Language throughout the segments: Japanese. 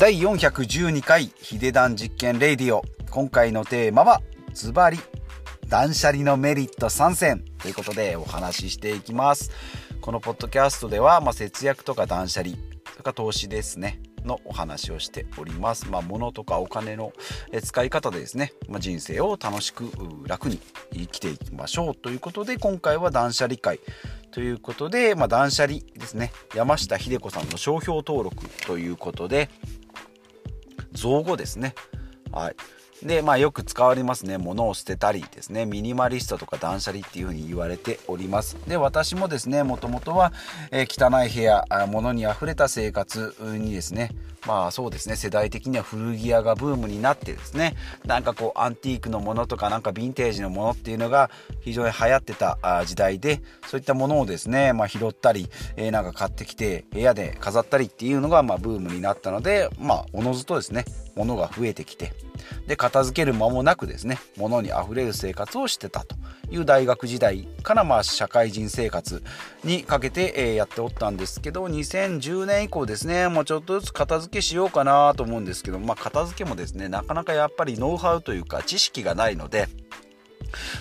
第412回ヒデダン実験レディオ。今回のテーマはズバリ断捨離のメリット3選ということでお話ししていきます。このポッドキャストでは、まあ、節約とか断捨離それから投資ですね。のお話をしております。まあ、物とかお金の使い方でですね、まあ、人生を楽しく楽に生きていきましょう。ということで今回は断捨離会。ということで、まあ、断捨離ですね。山下秀子さんの商標登録ということで造語ですね。はい。で、まあよく使われますね。物を捨てたりですね。ミニマリストとか断捨離っていうふうに言われております。で、私もですね、もともとは、えー、汚い部屋、物にあふれた生活にですね、まあそうですね、世代的には古着屋がブームになってですね、なんかこうアンティークのものとかなんかヴィンテージのものっていうのが非常に流行ってた時代で、そういったものをですね、まあ拾ったり、えー、なんか買ってきて部屋で飾ったりっていうのがまあブームになったので、まあおのずとですね、物が増えてきて、で片付ける間もなくですね物にあふれる生活をしてたと。いう大学時代からまあ社会人生活にかけて、えやっておったんですけど2010年以降ですねもうちょっとずつ片付けしようかなと思うんですけどまあ片付けもですねなかなかやっぱりノウハウというか知識がないので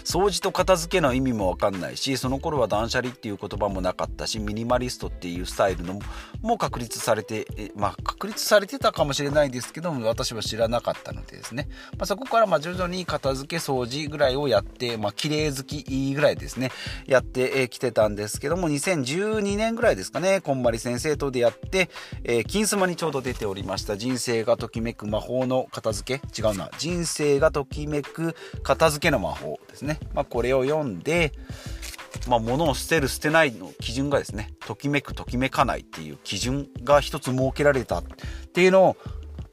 掃除と片付けの意味も分かんないしその頃は断捨離っていう言葉もなかったしミニマリストっていうスタイルのも確立されてまあ確立されてたかもしれないですけども私は知らなかったのでですね、まあ、そこからま徐々に片付け掃除ぐらいをやってまあ綺麗好きぐらいですね。やってきてたんですけども2012年ぐらいですかねこんまり先生と出会って、えー、金スマにちょうど出ておりました。人生がときめく魔法の片付け。違うな。人生がときめく片付けの魔法。ですね。まあ、これを読んで、まあ、物を捨てる捨てないの基準がですね、ときめくときめかないっていう基準が一つ設けられたっていうのを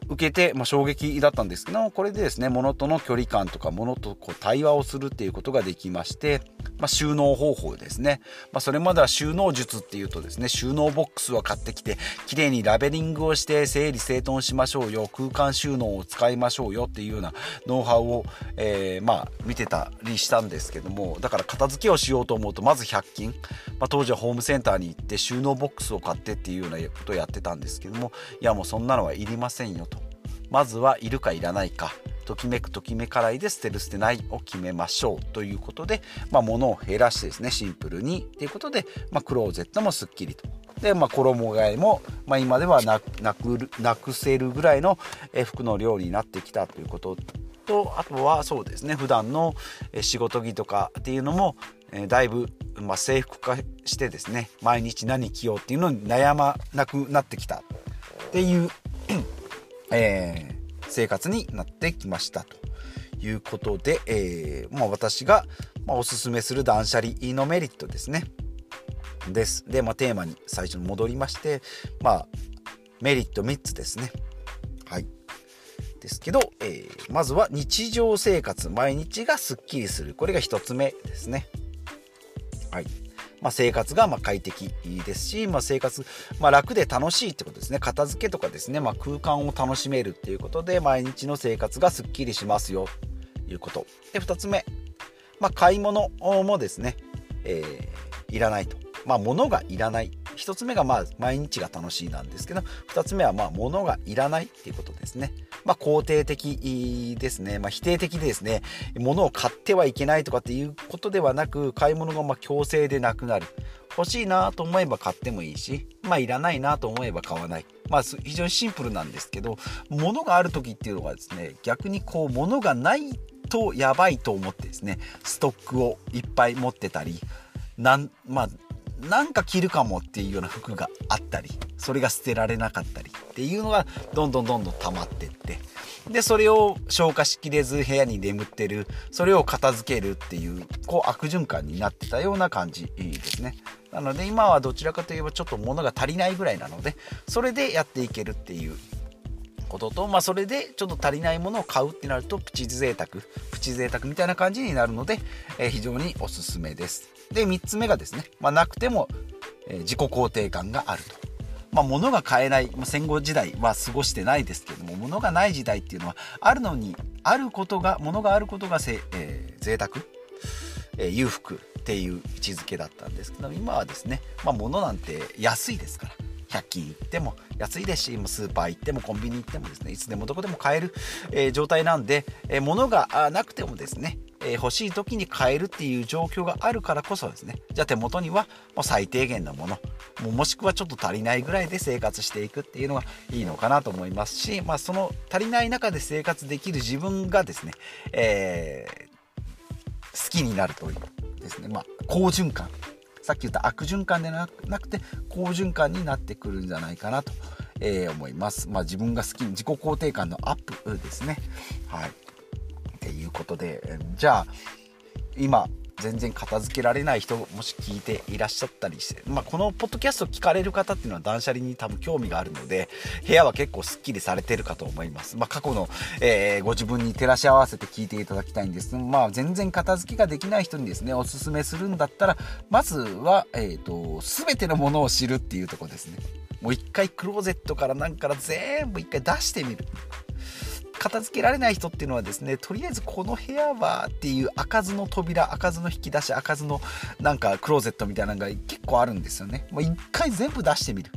受けて、まあ、衝撃だったんですけど、これでですね、物との距離感とか物とこう対話をするっていうことができまして、まあ、収納方法ですね。まあ、それまでは収納術っていうとですね、収納ボックスを買ってきて、綺麗にラベリングをして整理整頓しましょうよ、空間収納を使いましょうよっていうようなノウハウを、えー、まあ、見てたりしたんですけども、だから片付けをしようと思うと、まず100均、まあ、当時はホームセンターに行って収納ボックスを買ってっていうようなことをやってたんですけども、いやもうそんなのはいりませんよと。まずはいるかいらないか。ときめくときめからいで捨てる捨てないを決めましょう。ということで、まあ、物を減らしてですねシンプルにということで、まあ、クローゼットもすっきりと。で、まあ、衣替えも、まあ、今ではなくなくせるぐらいの服の量になってきたということとあとはそうですね普段の仕事着とかっていうのもだいぶ、まあ、制服化してですね毎日何着ようっていうのに悩まなくなってきた。っていうえー、生活になってきましたということで、えー、まあ、私が、ま、おすすめする断捨離のメリットですね。です。で、まあ、テーマに最初に戻りまして、まあ、メリット3つですね。はい。ですけど、えー、まずは日常生活、毎日がすっきりする。これが1つ目ですね。はい。まあ、生活がま快適ですし、まあ、生活、まあ、楽で楽しいってことですね。片付けとかですね、ま空間を楽しめるっていうことで毎日の生活がすっきりしますよということ。で2つ目、ま買い物もですね、えー、いらないと、まあ、物がいらない。1つ目がまあ毎日が楽しいなんですけど2つ目はまあ物がいらないっていうことですね。まあ、肯定的ですね、まあ、否定的でですね物を買ってはいけないとかっていうことではなく買い物がま強制でなくなる。欲しいなと思えば買ってもいいしまあいらないなと思えば買わない。まあ非常にシンプルなんですけど物がある時っていうのはですね逆にこう物がないとやばいと思ってですねストックをいっぱい持ってたりなんまあなんか着るかもっていうような服があったりそれが捨てられなかったりっていうのがどんどんどんどん溜まってってでそれを消化しきれず部屋に眠ってるそれを片付けるっていうこう悪循環になってたような感じですね。なので今はどちらかといえばちょっと物が足りないぐらいなのでそれでやっていけるっていうことと、まあ、それでちょっと足りないものを買うってなるとプチ贅沢プチ贅沢みたいな感じになるので、えー、非常におすすめです。で3つ目がですね、まあ、なくても、えー、自己肯定感があると。まあ、物が買えない、まあ、戦後時代は過ごしてないですけども物がない時代っていうのはあるのにあることが物があることがせ、えー、贅沢、えー、裕福っていう位置づけだったんですけど今はですね、まあ、物なんて安いですから。100均行っても安いですしスーパー行ってもコンビニ行ってもですねいつでもどこでも買える、えー、状態なんで、えー、物がなくてもですねえ欲しい時に買えるっていう状況があるからこそですねじゃあ手元にはもう最低限のものももしくはちょっと足りないぐらいで生活していくっていうのがいいのかなと思いますし、まあ、その足りない中で生活できる自分がですね、えー、好きになるというですね、まあ、好循環さっき言った悪循環でなくて好循環になってくるんじゃないかなと、えー、思います。まあ、自分が好き自己肯定感のアップですね。はい。っていうことでじゃあ今全然片付けられない人もし聞いていらっしゃったりして、まあ、このポッドキャスト聞かれる方っていうのは断捨離に多分興味があるので部屋は結構すっきりされてるかと思います、まあ、過去の、えー、ご自分に照らし合わせて聞いていただきたいんです。まあ、全然片付けができない人にですねおすすめするんだったらまずは、えーと、全てのものを知るっていうとこですね。もう一回クローゼットから何から全部一回出してみる。片付けられない人っていうのはですねとりあえずこの部屋はっていう開かずの扉開かずの引き出し開かずのなんかクローゼットみたいなのが結構あるんですよね。もう一回全部出してみる。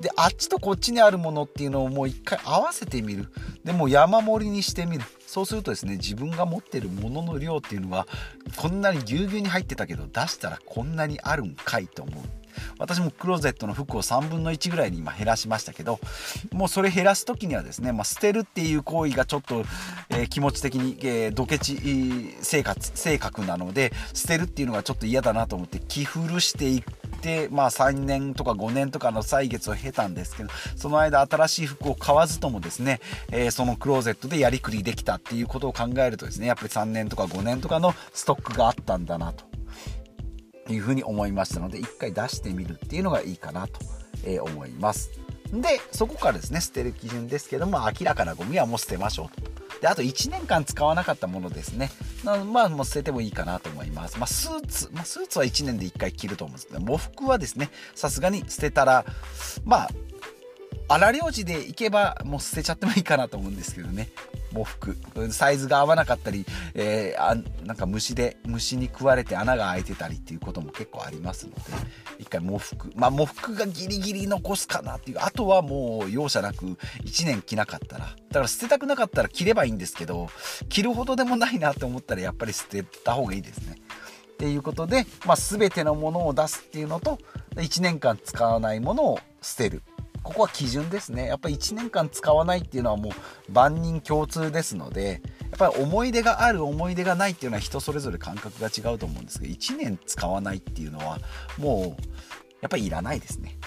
であっちとこっちにあるものっていうのをもう一回合わせてみる。でも山盛りにしてみる。そうするとですね自分が持ってるものの量っていうのはこんなにぎゅうぎゅうに入ってたけど出したらこんなにあるんかいと思う。私もクローゼットの服を3分の1ぐらいに今減らしましたけどもうそれ減らす時にはですね、まあ、捨てるっていう行為がちょっと、えー、気持ち的に、えー、ドケチ生活性格なので捨てるっていうのがちょっと嫌だなと思って着古していって、まあ、3年とか5年とかの歳月を経たんですけどその間新しい服を買わずともですね、えー、そのクローゼットでやりくりできたっていうことを考えるとですねやっぱり3年とか5年とかのストックがあったんだなと。いうふうに思いましたので一回出してみるっていうのがいいかなと、思います。でそこからですね捨てる基準ですけども明らかなゴミはもう捨てましょうと。であと1年間使わなかったものですね。まあもう捨ててもいいかなと思います、まあ、スーツ、まあ、スーツは1年で1回着ると思うんですけど喪服はですねさすがに捨てたらまあ荒領事で行けばもう捨てちゃってもいいかなと思うんですけどね。喪服。サイズが合わなかったり、えー、あなんか虫で虫に食われて穴が開いてたりっていうことも結構ありますので一回喪服。まあ喪服がギリギリ残すかなっていう。あとはもう容赦なく1年着なかったら。だから捨てたくなかったら着ればいいんですけど着るほどでもないなって思ったらやっぱり捨てた方がいいですね。っていうことで、まあ、全てのものを出すっていうのと1年間使わないものを捨てる。ここは基準ですね。やっぱり1年間使わないっていうのはもう万人共通ですのでやっぱり思い出がある思い出がないっていうのは人それぞれ感覚が違うと思うんですけど1年使わないっていうのはもうやっぱりいらないですね。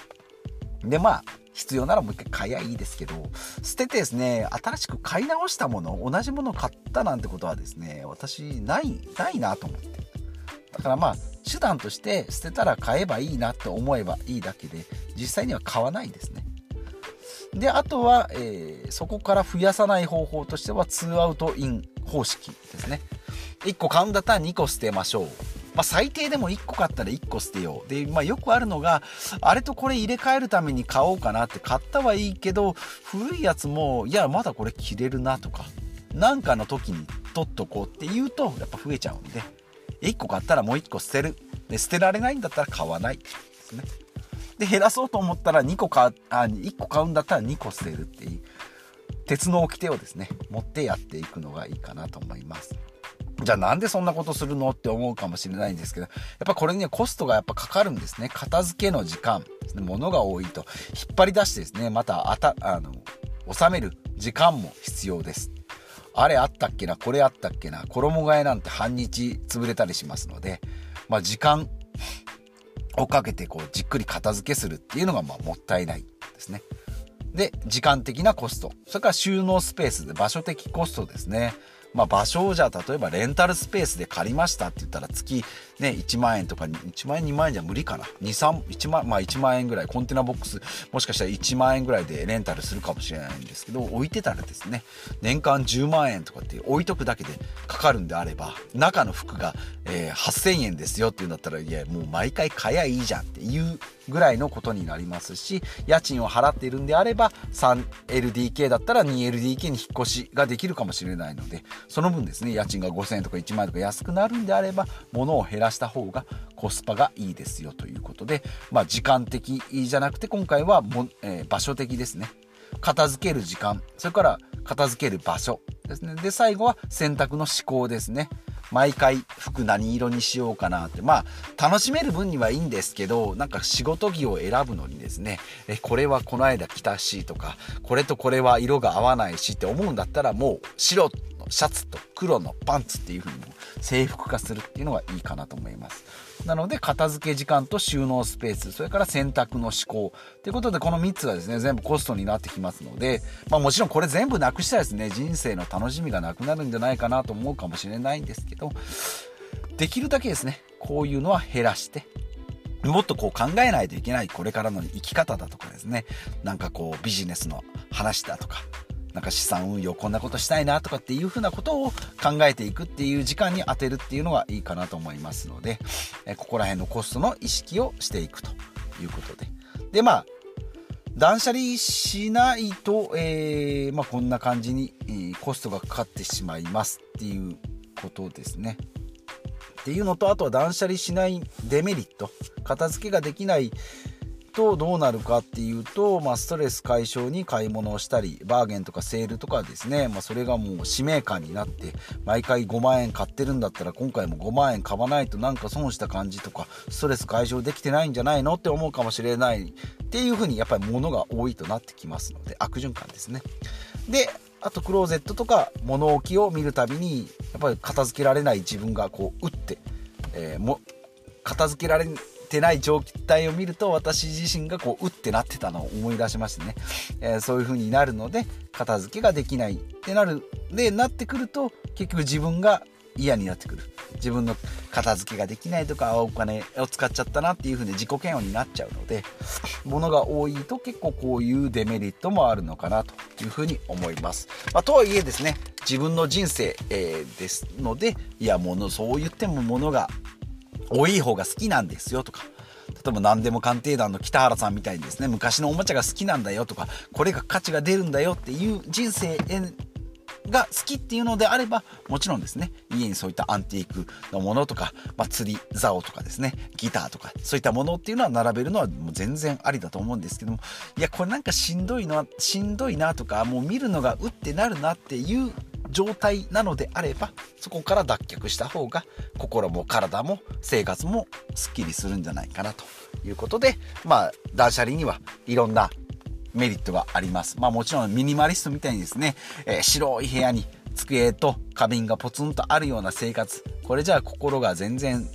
でまあ必要ならもう一回買いゃいいですけど捨ててですね新しく買い直したもの同じものを買ったなんてことはですね私ないないなと思って。だからまあ手段として捨てたら買えばいいなって思えばいいだけで実際には買わないですね。であとは、えー、そこから増やさない方法としては2アウトイン方式ですね1個買うんだったら2個捨てましょうまあ、最低でも1個買ったら1個捨てよう。で、まあ、よくあるのが、あれとこれ入れ替えるために買おうかなって買ったはいいけど、古いやつも、いや、まだこれ着れるなとか、なんかの時に取っとこうって言うと、やっぱ増えちゃうんで、1個買ったらもう1個捨てる。で、捨てられないんだったら買わないですね。で減らそうと思ったら2個買あ1個買うんだったら2個捨てるっていう鉄の掟をですね持ってやっていくのがいいかなと思います。じゃあなんでそんなことするのって思うかもしれないんですけどやっぱこれにはコストがやっぱかかるんですね。片付けの時間物が多いと引っ張り出してですねまたあたあの収める時間も必要です。あれあったっけなこれあったっけな衣替えなんて半日潰れたりしますのでまあ時間をかけてこうじっくり片付けするっていうのがまあもったいないですね。で、時間的なコスト。それから収納スペースで場所的コストですね。まあ、場所をじゃあ例えばレンタルスペースで借りましたって言ったら月ね1万円とか1万円2万円じゃ無理かな。23 1万まあ1万円ぐらいコンテナボックスもしかしたら1万円ぐらいでレンタルするかもしれないんですけど置いてたらですね年間10万円とかって置いとくだけでかかるんであれば中の服が、えー、8000円ですよっていうんだったらいやもう毎回買えばいいじゃんっていうぐらいのことになりますし家賃を払っているんであれば 3LDK だったら 2LDK に引っ越しができるかもしれないのでその分ですね、家賃が5000円とか1万円とか安くなるんであれば、物を減らした方がコスパがいいですよということで、まあ時間的じゃなくて今回はも、えー、場所的ですね。片付ける時間、それから片付ける場所ですね。で、最後は選択の思考ですね。毎回服何色にしようかなって。まあ、楽しめる分にはいいんですけど、なんか仕事着を選ぶのにですね、え、これはこの間着たしとか、これとこれは色が合わないしって思うんだったら、もう白のシャツと黒のパンツっていう風にも制服化するっていうのがいいかなと思います。なので、片付け時間と収納スペース、それから洗濯の思考。ということで、この3つがですね、全部コストになってきますので、まあもちろんこれ全部なくしたらですね、人生の楽しみがなくなるんじゃないかなと思うかもしれないんですけど、できるだけですね、こういうのは減らして、もっとこう考えないといけないこれからの生き方だとかですね、なんかこうビジネスの話だとか、なんか資産運用こんなことしたいなとかっていうふうなことを考えていくっていう時間に当てるっていうのがいいかなと思いますので、えここら辺のコストの意識をしていくということで。で、まあ、断捨離しないと、えー、まあ、こんな感じに、えー、コストがかかってしまいますっていうことですね。っていうのと、あとは断捨離しないデメリット。片付けができないとどうなるかっていうと、まあ、ストレス解消に買い物をしたりバーゲンとかセールとかですね、まあ、それがもう使命感になって毎回5万円買ってるんだったら今回も5万円買わないとなんか損した感じとかストレス解消できてないんじゃないのって思うかもしれないっていう風にやっぱり物が多いとなってきますので悪循環ですね。であとクローゼットとか物置を見るたびにやっぱり片付けられない自分がこう打って、えー、も片付けられてない状態を見ると私自身がこううってなってたのを思い出しましてね、えー、そういう風になるので片付けができないってなるでなってくると結局自分が嫌になってくる。自分の片付けができないとかお金を使っちゃったなっていう風に自己嫌悪になっちゃうので物が多いと結構こういうデメリットもあるのかなという風に思います、まあ、とはいえですね自分の人生、えー、ですのでいやものそう言っても物が多い方が好きなんですよとか、例えば何でも鑑定団の北原さんみたいにですね、昔のおもちゃが好きなんだよとか、これが価値が出るんだよっていう人生が好きっていうのであれば、もちろんですね、家にそういったアンティークのものとか、まあ、釣り竿とかですね、ギターとか、そういったものっていうのは並べるのはもう全然ありだと思うんですけども、いや、これなんかしんどいのは、しんどいなとか、もう見るのがうってなるなっていう状態なのであればそこから脱却した方が心も体も生活もすっきりするんじゃないかなということでまあ断捨離にはいろんなメリットがあります。まあもちろんミニマリストみたいにですね、えー、白い部屋に机と花瓶がポツンとあるような生活。これじゃあ心が全然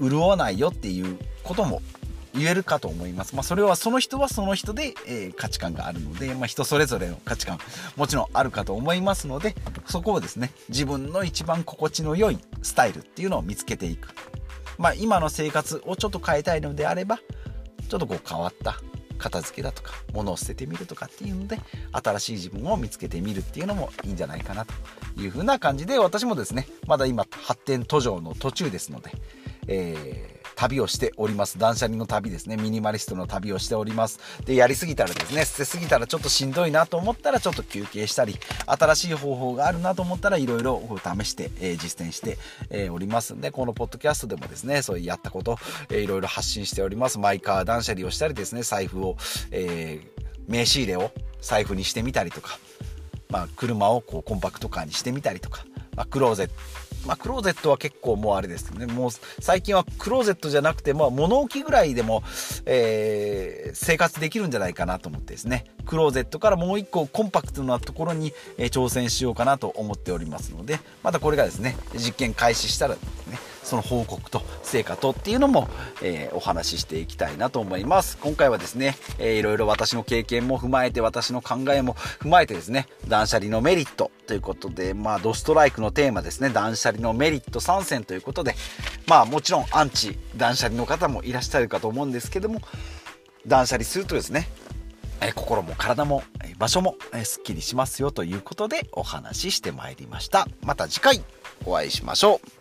潤わないよっていうことも言えるかと思います。まあ、それはその人はその人で、えー、価値観があるので、まあ、人それぞれの価値観もちろんあるかと思いますのでそこをですね自分の一番心地の良いスタイルっていうのを見つけていく。まあ、今の生活をちょっと変えたいのであればちょっとこう変わった片付けだとか物を捨ててみるとかっていうので新しい自分を見つけてみるっていうのもいいんじゃないかなというふうな感じで私もですねまだ今発展途上の途中ですので、えー旅をしております。断捨離の旅ですね。ミニマリストの旅をしております。で、やりすぎたらですね、捨てすぎたらちょっとしんどいなと思ったらちょっと休憩したり、新しい方法があるなと思ったらいろいろ試して、えー、実践して、えー、おりますんで、このポッドキャストでもですね、そういうやったこと、えー、いろいろ発信しております。マイカー断捨離をしたりですね、財布を、えー、名刺入れを財布にしてみたりとか、まあ、車をこうコンパクトカーにしてみたりとか、まあ、クローゼットまあ、クローゼットは結構もうあれですね。もう最近はクローゼットじゃなくて、まあ、物置ぐらいでも、えー、生活できるんじゃないかなと思ってですね。クローゼットからもう一個コンパクトなところに、え、挑戦しようかなと思っておりますので、またこれがですね、実験開始したらですね、その報告と成果とっていうのも、えー、お話ししていきたいなと思います。今回はですね、えー、いろいろ私の経験も踏まえて、私の考えも踏まえてですね、断捨離のメリットということで、まあ、ドストライクのテーマですね、断捨離のメリット参戦ということで、まあ、もちろんアンチ断捨離の方もいらっしゃるかと思うんですけども、断捨離するとですね、え心も体も、え場所も、えすっきりしますよということでお話ししてまいりました。また次回お会いしましょう。